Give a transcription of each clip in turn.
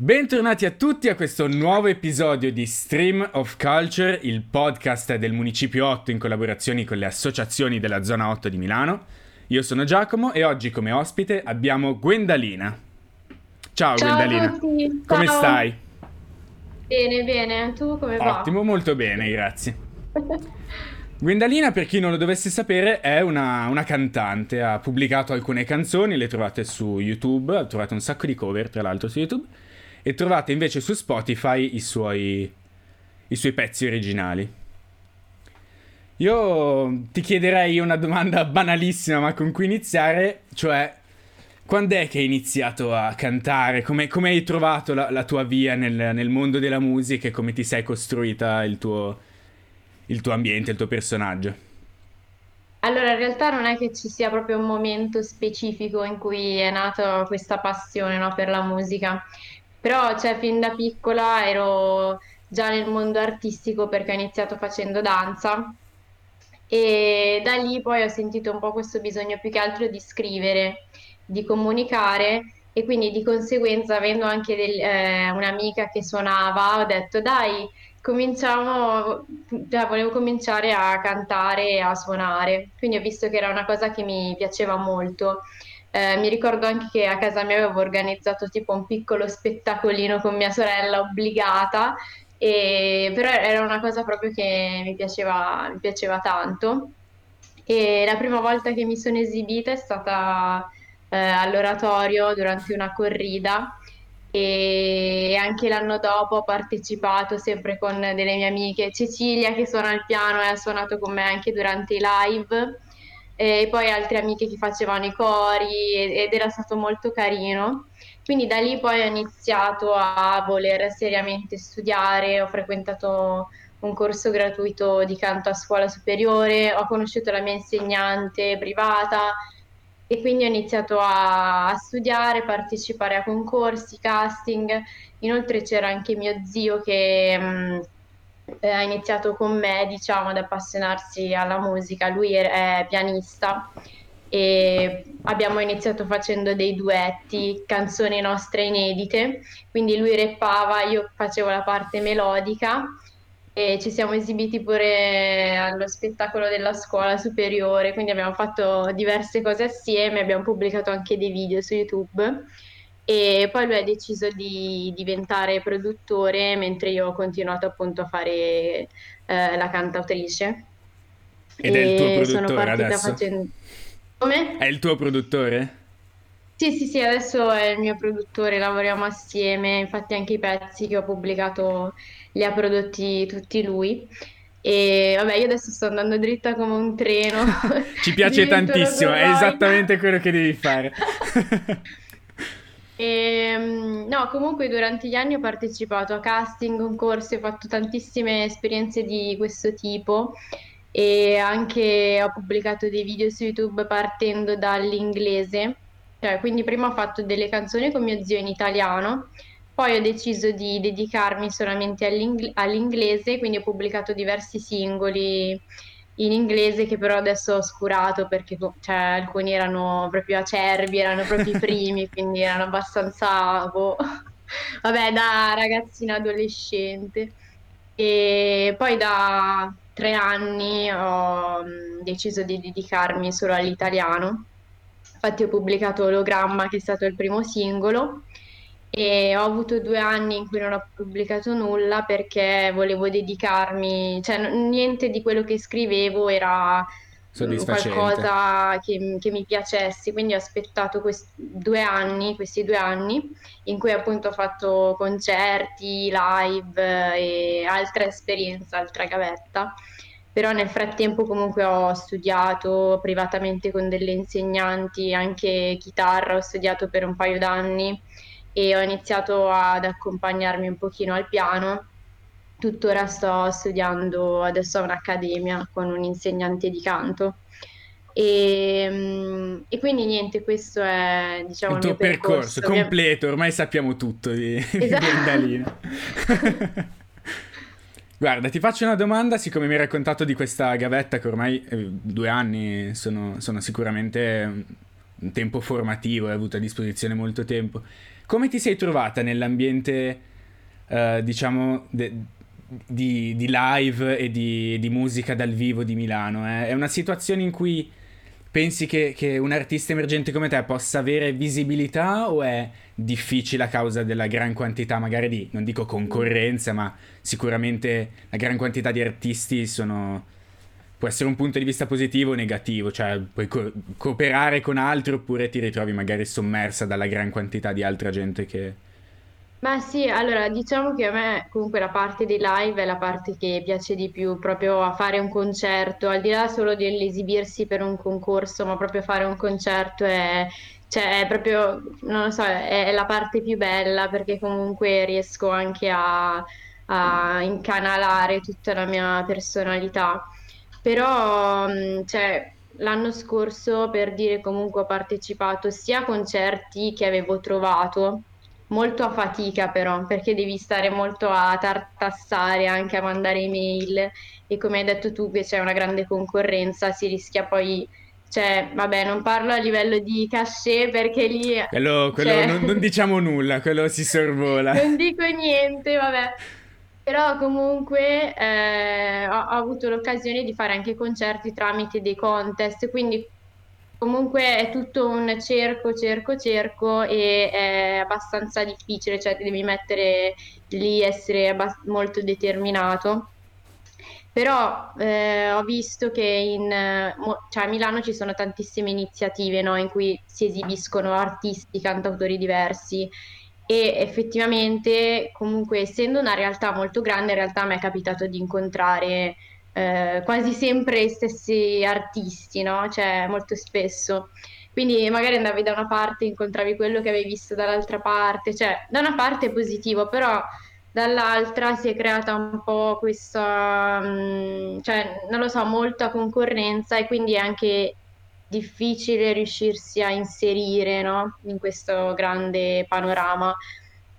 Bentornati a tutti a questo nuovo episodio di Stream of Culture, il podcast del Municipio 8 in collaborazione con le associazioni della Zona 8 di Milano. Io sono Giacomo e oggi come ospite abbiamo Gwendalina. Ciao, Ciao Gwendalina. tutti, Come ciao. stai? Bene, bene, tu come va? Ottimo, molto bene, grazie. Gwendalina, per chi non lo dovesse sapere, è una, una cantante, ha pubblicato alcune canzoni, le trovate su YouTube, ha trovato un sacco di cover tra l'altro su YouTube, e trovate invece su Spotify i suoi, i suoi pezzi originali. Io ti chiederei una domanda banalissima ma con cui iniziare, cioè quando è che hai iniziato a cantare? Come, come hai trovato la, la tua via nel, nel mondo della musica e come ti sei costruita il tuo, il tuo ambiente, il tuo personaggio? Allora, in realtà non è che ci sia proprio un momento specifico in cui è nata questa passione, no, per la musica, però, cioè, fin da piccola ero già nel mondo artistico perché ho iniziato facendo danza e da lì poi ho sentito un po' questo bisogno più che altro di scrivere, di comunicare e quindi di conseguenza, avendo anche del- eh, un'amica che suonava, ho detto dai, cominciamo, cioè, volevo cominciare a cantare e a suonare. Quindi ho visto che era una cosa che mi piaceva molto. Eh, mi ricordo anche che a casa mia avevo organizzato tipo un piccolo spettacolino con mia sorella obbligata e- però era una cosa proprio che mi piaceva, mi piaceva tanto. E la prima volta che mi sono esibita è stata eh, all'oratorio durante una corrida e anche l'anno dopo ho partecipato sempre con delle mie amiche, Cecilia che suona il piano e ha suonato con me anche durante i live e poi altre amiche che facevano i cori ed era stato molto carino. Quindi da lì poi ho iniziato a voler seriamente studiare, ho frequentato un corso gratuito di canto a scuola superiore, ho conosciuto la mia insegnante privata e quindi ho iniziato a, studiare, partecipare a concorsi, casting. Inoltre c'era anche mio zio che mh, eh, ha iniziato con me, diciamo, ad appassionarsi alla musica. Lui è, è pianista e abbiamo iniziato facendo dei duetti, canzoni nostre inedite. Quindi lui rappava, io facevo la parte melodica e ci siamo esibiti pure allo spettacolo della scuola superiore, quindi abbiamo fatto diverse cose assieme, abbiamo pubblicato anche dei video su YouTube e poi lui ha deciso di diventare produttore mentre io ho continuato appunto a fare eh, la cantautrice Ed è il tuo e produttore adesso? facendo... Come? È il tuo produttore? Sì, sì, sì, adesso è il mio produttore, lavoriamo assieme, infatti anche i pezzi che ho pubblicato li ha prodotti tutti lui. E vabbè, io adesso sto andando dritta come un treno, Ci piace tantissimo, è esattamente quello che devi fare. Ehm, no, comunque durante gli anni ho partecipato a casting, concorsi, ho fatto tantissime esperienze di questo tipo e anche ho pubblicato dei video su YouTube partendo dall'inglese. Cioè, quindi prima ho fatto delle canzoni con mio zio in italiano, poi ho deciso di dedicarmi solamente all'ing- all'inglese, quindi ho pubblicato diversi singoli in inglese che però adesso ho oscurato perché boh, cioè, alcuni erano proprio acerbi, erano proprio i primi, quindi erano abbastanza, boh, vabbè, da ragazzina adolescente. E poi da tre anni ho mm, deciso di dedicarmi solo all'italiano. Infatti ho pubblicato Ologramma, che è stato il primo singolo, e ho avuto due anni in cui non ho pubblicato nulla perché volevo dedicarmi, cioè n- niente di quello che scrivevo era mm, qualcosa che, che mi piacesse, quindi ho aspettato questi due anni, questi due anni in cui appunto ho fatto concerti, live e altra esperienza, altra gavetta. Però nel frattempo comunque ho studiato privatamente con delle insegnanti, anche chitarra, ho studiato per un paio d'anni e ho iniziato ad accompagnarmi un pochino al piano. Tuttora sto studiando adesso a un'accademia con un insegnante di canto. E, mm, e quindi niente, questo è diciamo Il tuo percorso percorso. Completo, ormai sappiamo tutto di, Esatto. Guarda, ti faccio una domanda, siccome mi hai raccontato di questa gavetta che ormai eh, due anni sono, sono sicuramente un tempo formativo, hai avuto a disposizione molto tempo. Come ti sei trovata nell'ambiente, uh, diciamo, de- di, di, live e di, di, musica dal vivo di Milano? Eh? È una situazione in cui pensi che, che, un artista emergente come te possa avere visibilità o è difficile a causa della gran quantità, magari di, non dico concorrenza, ma sicuramente la gran quantità di artisti sono può essere un punto di vista positivo o negativo, cioè puoi co- cooperare con altri oppure ti ritrovi magari sommersa dalla gran quantità di altra gente che... Ma sì, allora diciamo che a me comunque la parte dei live è la parte che piace di più, proprio a fare un concerto, al di là solo dell'esibirsi per un concorso, ma proprio fare un concerto è, cioè, è proprio, non lo so, è, è la parte più bella perché comunque riesco anche a, a incanalare tutta la mia personalità. Però, mh, cioè, l'anno scorso, per dire, comunque ho partecipato sia a concerti che avevo trovato, molto a fatica però, perché devi stare molto a tartassare, anche a mandare email e come hai detto tu che c'è una grande concorrenza, si rischia poi cioè, vabbè, non parlo a livello di cachet perché lì... Quello, quello cioè... non, non, diciamo nulla, quello si sorvola. non dico niente, vabbè. Però comunque eh, ho, ho, avuto l'occasione di fare anche concerti tramite dei contest, quindi comunque è tutto un cerco, cerco, cerco e è abbastanza difficile, cioè ti devi mettere lì, essere abbast- molto determinato. Però eh, ho visto che in, cioè a Milano ci sono tantissime iniziative no, in cui si esibiscono artisti, cantautori diversi e effettivamente comunque essendo una realtà molto grande in realtà mi è capitato di incontrare eh, quasi sempre gli stessi artisti, no? Cioè molto spesso. Quindi magari andavi da una parte, incontravi quello che avevi visto dall'altra parte, cioè da una parte è positivo, però dall'altra si è creata un po' questa, mm, cioè non lo so, molta concorrenza e quindi è anche difficile riuscirsi a inserire no? in questo grande panorama.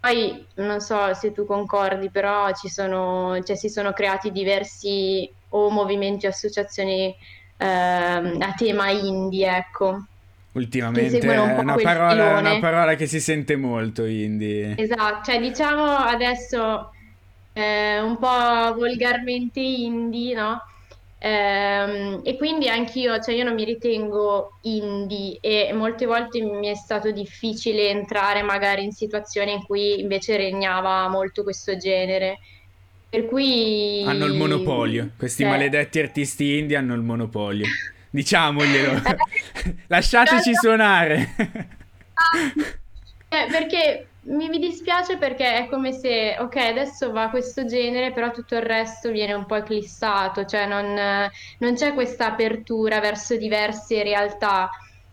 Poi non so se tu concordi, però ci sono, cioè, si sono creati diversi o movimenti o associazioni ehm, a tema indie, ecco. Ultimamente è un una parola, una parola, che si sente molto indie. Esatto, cioè diciamo adesso eh, un po' volgarmente indie, no? Ehm, e quindi anch'io, cioè io non mi ritengo indie e molte volte mi è stato difficile entrare magari in situazioni in cui invece regnava molto questo genere. Per cui... Hanno il monopolio, questi cioè... maledetti artisti indie hanno il monopolio. Diciamoglielo, lasciateci suonare. eh, perché mi, mi, dispiace perché è come se, ok, adesso va questo genere, però tutto il resto viene un po' eclissato, cioè non, non c'è questa apertura verso diverse realtà.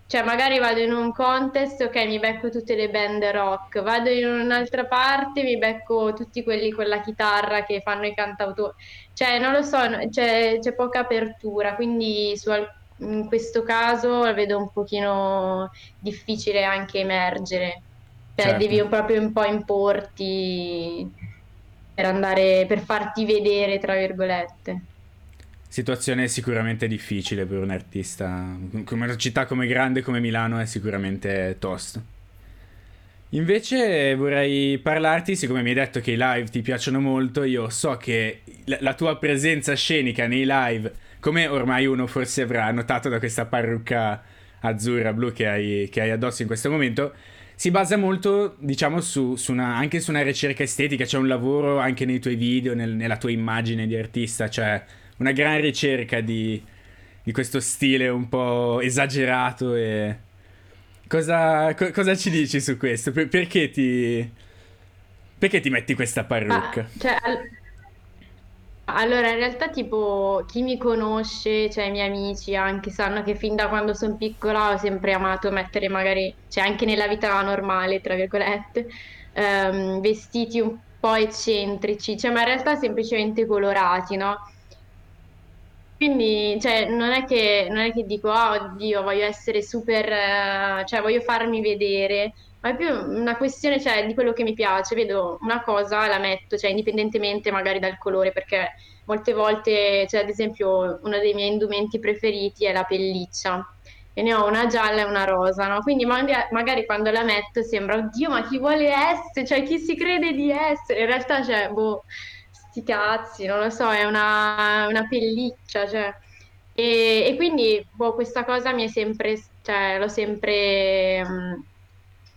Cioè, magari vado in un contest, ok, mi becco tutte le band rock, vado in un'altra parte, mi becco tutti quelli con la chitarra che fanno i cantautori. Cioè, non lo so, c'è, c'è poca apertura, quindi su, in questo caso la vedo un pochino difficile anche emergere. Cioè, certo. devi proprio un po' importi per andare, per farti vedere, tra virgolette. Situazione sicuramente difficile per un artista. Come una città come grande come Milano è sicuramente tosto. Invece vorrei parlarti, siccome mi hai detto che i live ti piacciono molto, io so che la tua presenza scenica nei live, come ormai uno forse avrà notato da questa parrucca azzurra blu che hai, che hai addosso in questo momento, si basa molto, diciamo, su, su una, anche su una ricerca estetica, c'è un lavoro anche nei tuoi video, nel, nella tua immagine di artista, cioè una gran ricerca di, di questo stile un po' esagerato e... Cosa, co- cosa ci dici su questo? Per- perché ti... Perché ti metti questa parrucca? Ah, cioè, allora, in realtà, tipo, chi mi conosce, cioè i miei amici anche, sanno che fin da quando sono piccola ho sempre amato mettere magari, cioè anche nella vita normale, tra virgolette, ehm, vestiti un po' eccentrici, cioè, ma in realtà semplicemente colorati, no? Quindi, cioè, non è che, non è che dico, oh, oddio, voglio essere super, eh, cioè, voglio farmi vedere ma è più una questione, cioè, di quello che mi piace. Vedo una cosa, la metto, cioè, indipendentemente magari dal colore, perché molte volte, cioè, ad esempio, uno dei miei indumenti preferiti è la pelliccia. e ne ho una gialla e una rosa, no? Quindi magari, magari quando la metto sembra, oddio, ma chi vuole essere? Cioè, chi si crede di essere? In realtà, cioè, boh, sti cazzi, non lo so, è una, una pelliccia, cioè. E, e quindi, boh, questa cosa mi è sempre, cioè, l'ho sempre... Mh,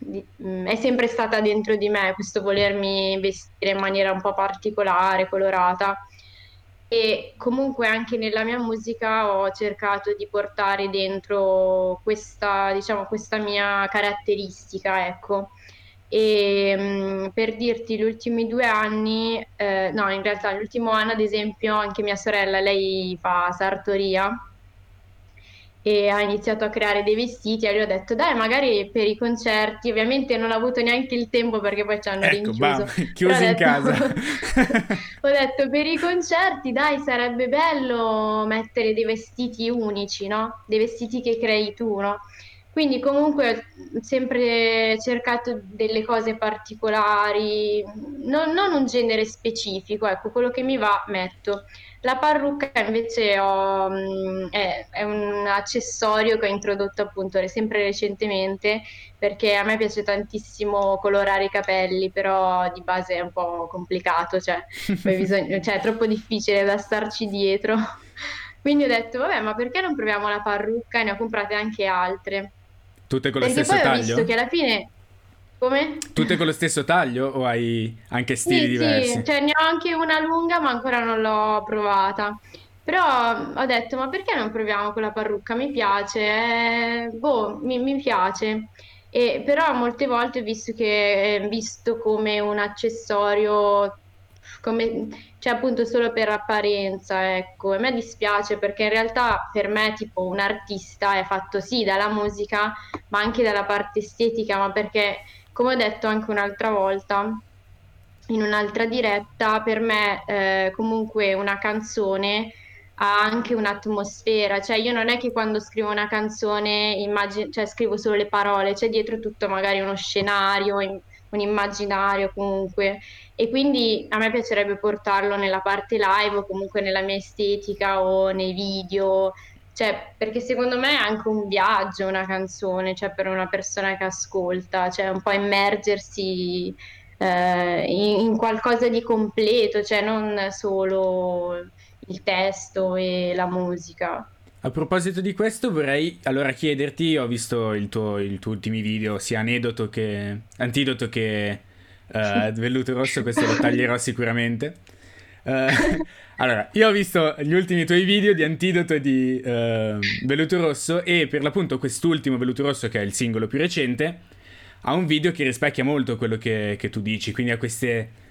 mm, è sempre stata dentro di me questo volermi vestire in maniera un po' particolare, colorata e comunque anche nella mia musica ho cercato di portare dentro questa, diciamo, questa mia caratteristica, ecco. E mh, per dirti, gli ultimi due anni, eh, no, in realtà l'ultimo anno, ad esempio, anche mia sorella, lei fa sartoria e ha iniziato a creare dei vestiti e gli ho detto dai magari per i concerti ovviamente non ho avuto neanche il tempo perché poi ci hanno ecco, rinchiuso bam, chiusi in detto, casa ho detto per i concerti dai sarebbe bello mettere dei vestiti unici no? dei vestiti che crei tu no? quindi comunque ho sempre cercato delle cose particolari non, non un genere specifico ecco quello che mi va metto la parrucca invece ho, mm, è, è, un accessorio che ho introdotto appunto sempre recentemente perché a me piace tantissimo colorare i capelli, però di base è un po' complicato, cioè, bisogna, cioè è troppo difficile da starci dietro. Quindi ho detto, vabbè, ma perché non proviamo la parrucca? E ne ho comprate anche altre. Tutte con lo perché stesso poi taglio? ho visto che alla fine come? Tutte con lo stesso taglio o hai anche stili sì, diversi? Sì, cioè ne ho anche una lunga ma ancora non l'ho provata. Però ho detto, ma perché non proviamo con la parrucca? Mi piace, eh, boh, mi, mi piace. E, però molte volte ho visto che è visto come un accessorio, come, cioè appunto solo per apparenza, ecco. E a me dispiace perché in realtà per me tipo un artista è fatto sì dalla musica, ma anche dalla parte estetica, ma perché come ho detto anche un'altra volta, in un'altra diretta, per me eh, comunque una canzone ha anche un'atmosfera, cioè io non è che quando scrivo una canzone immagino, cioè scrivo solo le parole, c'è dietro tutto magari uno scenario, un immaginario comunque. E quindi a me piacerebbe portarlo nella parte live o comunque nella mia estetica o nei video, cioè, perché secondo me è anche un viaggio una canzone, cioè per una persona che ascolta, cioè un po' immergersi eh, in, in, qualcosa di completo, cioè non solo il testo e la musica. A proposito di questo vorrei allora chiederti, ho visto il tuo, il tuo ultimi video, sia aneddoto che antidoto che uh, velluto rosso, questo lo taglierò sicuramente. Uh, allora, io ho visto gli ultimi tuoi video di Antidoto e di uh, Veluto Rosso e per l'appunto quest'ultimo Veluto Rosso, che è il singolo più recente, ha un video che rispecchia molto quello che, che tu dici, quindi ha queste...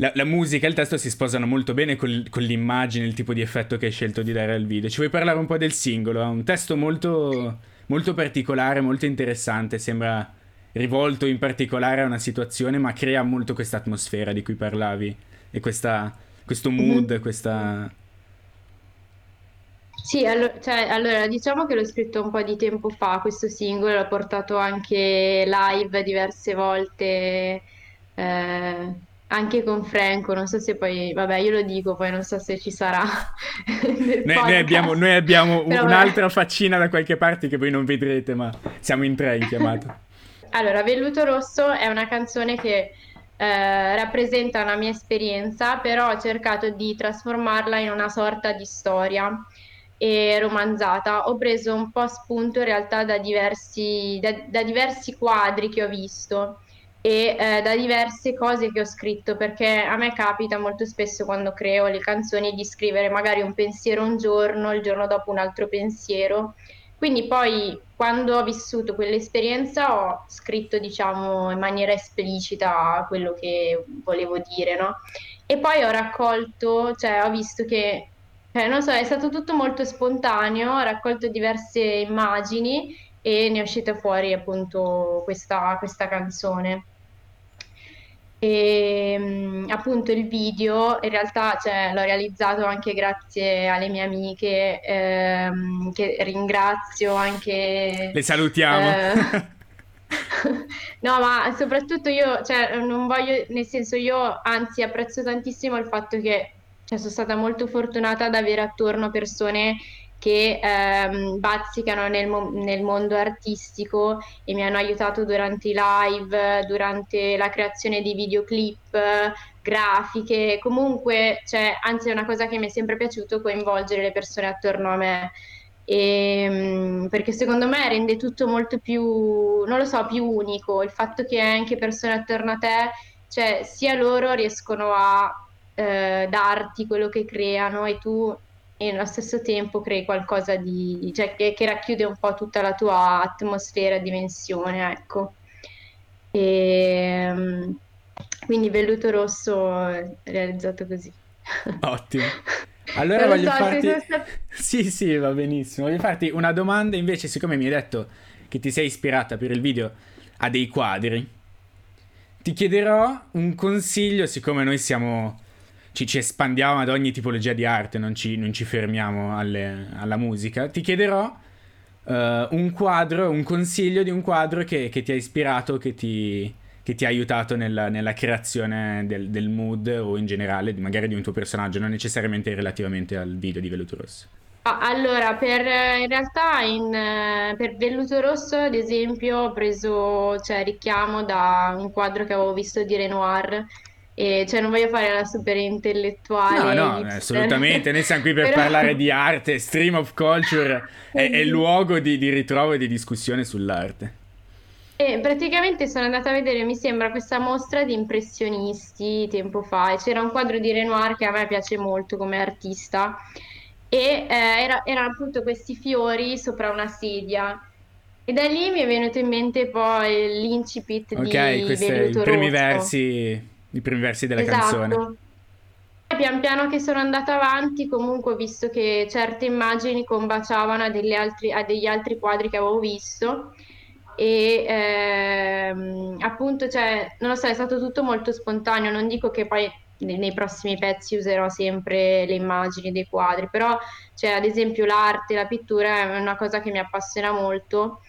La, la, musica e il testo si sposano molto bene col, con l'immagine, il tipo di effetto che hai scelto di dare al video. Ci vuoi parlare un po' del singolo? Ha un testo molto, molto particolare, molto interessante, sembra rivolto in particolare a una situazione, ma crea molto questa atmosfera di cui parlavi e questa questo mood, mm-hmm. questa... Sì, allo- cioè, allora diciamo che l'ho scritto un po' di tempo fa, questo singolo, l'ho portato anche live diverse volte, eh, anche con Franco, non so se poi, vabbè io lo dico, poi non so se ci sarà. noi, noi, abbiamo, noi abbiamo un'altra vabbè. faccina da qualche parte che voi non vedrete, ma siamo in tre in chiamata. Allora, Velluto Rosso è una canzone che eh, rappresenta una mia esperienza, però ho cercato di trasformarla in una sorta di storia e romanzata. Ho preso un po' spunto in realtà da diversi, da, da diversi quadri che ho visto e eh, da diverse cose che ho scritto, perché a me capita molto spesso quando creo le canzoni di scrivere magari un pensiero un giorno, il giorno dopo un altro pensiero quindi poi quando ho vissuto quell'esperienza ho scritto, diciamo, in maniera esplicita quello che volevo dire, no? E poi ho raccolto, cioè ho visto che, eh, non so, è stato tutto molto spontaneo, ho raccolto diverse immagini e ne è uscita fuori appunto questa, questa canzone. E mm, appunto il video in realtà cioè, l'ho realizzato anche grazie alle mie amiche ehm, che ringrazio anche le salutiamo. eh... no ma soprattutto io cioè, non voglio nel senso io anzi apprezzo tantissimo il fatto che cioè, sono stata molto fortunata ad avere attorno persone che ehm, bazzicano nel, mo- nel, mondo artistico e mi hanno aiutato durante i live, durante la creazione di videoclip, grafiche, comunque, cioè, anzi è una cosa che mi è sempre piaciuto coinvolgere le persone attorno a me. E, ehm, perché secondo me rende tutto molto più, non lo so, più unico. Il fatto che anche persone attorno a te, cioè sia loro riescono a eh, darti quello che creano e tu e nello stesso tempo crei qualcosa di, cioè, che, che, racchiude un po' tutta la tua atmosfera, dimensione, ecco. E, ehm, quindi Velluto Rosso realizzato così. Ottimo. Allora non voglio so, farti... Sì, sì, va benissimo. Voglio farti una domanda invece, siccome mi hai detto che ti sei ispirata per il video a dei quadri, ti chiederò un consiglio, siccome noi siamo ci, ci espandiamo ad ogni tipologia di arte, non ci, non ci fermiamo alle, alla musica, ti chiederò uh, un quadro, un consiglio di un quadro che, che ti ha ispirato, che ti, che ti ha aiutato nella, nella creazione del, del, mood o in generale, magari di un tuo personaggio, non necessariamente relativamente al video di Velluto Rosso. Ah, allora, per, in realtà in, per Velluto Rosso, ad esempio, ho preso cioè, richiamo da un quadro che avevo visto di Renoir e cioè non voglio fare la super intellettuale. No, no, assolutamente. Noi siamo qui per Però... parlare di arte. Stream of Culture è, è luogo di, di, ritrovo e di discussione sull'arte. E praticamente sono andata a vedere, mi sembra, questa mostra di impressionisti tempo fa. E c'era un quadro di Renoir che a me piace molto come artista. E eh, era, erano appunto questi fiori sopra una sedia. E da lì mi è venuto in mente poi l'incipit okay, di questi i primi versi i primi versi della esatto. canzone. Pian piano che sono andata avanti, comunque ho visto che certe immagini combaciavano a, altri, a degli altri quadri che avevo visto e ehm, appunto, cioè, non lo so, è stato tutto molto spontaneo, non dico che poi nei, nei, prossimi pezzi userò sempre le immagini dei quadri, però, cioè, ad esempio, l'arte, la pittura è una cosa che mi appassiona molto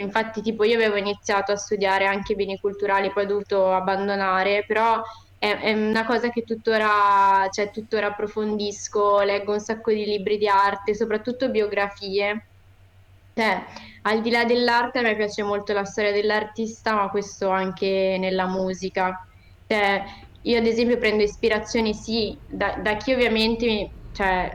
Infatti, tipo, io avevo iniziato a studiare anche beni culturali, poi ho dovuto abbandonare, però è, è una cosa che tuttora, cioè, tuttora approfondisco, leggo un sacco di libri di arte, soprattutto biografie. Cioè, al di là dell'arte, a me piace molto la storia dell'artista, ma questo anche nella musica. Cioè, io ad esempio prendo ispirazioni sì da, da chi ovviamente cioè,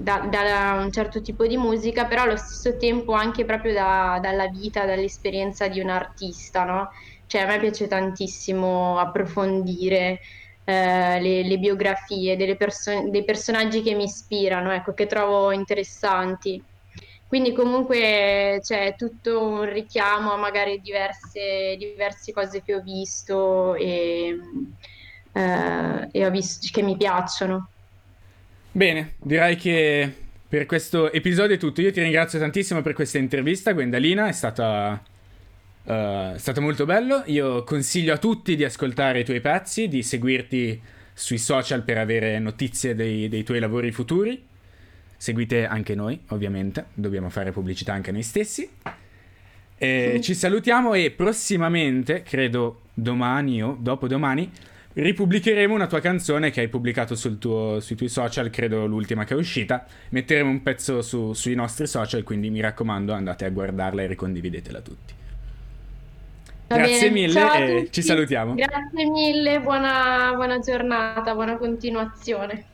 da, da, un certo tipo di musica, però allo stesso tempo anche proprio da, dalla vita, dall'esperienza di un artista, no? Cioè a me piace tantissimo approfondire eh, le, le, biografie perso- dei personaggi che mi ispirano, ecco, che trovo interessanti. Quindi comunque c'è tutto un richiamo a magari diverse, diverse cose che ho visto e, eh, e ho visto che mi piacciono. Bene, direi che per questo episodio è tutto. Io ti ringrazio tantissimo per questa intervista, Gwendalina, è stata, uh, è stato molto bello. Io consiglio a tutti di ascoltare i tuoi pezzi, di seguirti sui social per avere notizie dei, dei tuoi lavori futuri. Seguite anche noi, ovviamente, dobbiamo fare pubblicità anche noi stessi. E ci salutiamo e prossimamente, credo domani o dopodomani, ripubblicheremo una tua canzone che hai pubblicato sul tuo, sui tuoi social, credo l'ultima che è uscita. Metteremo un pezzo su, sui nostri social, quindi mi raccomando andate a guardarla e ricondividetela tutti. Va Grazie bene. mille e ci salutiamo. Grazie mille, buona, buona giornata, buona continuazione.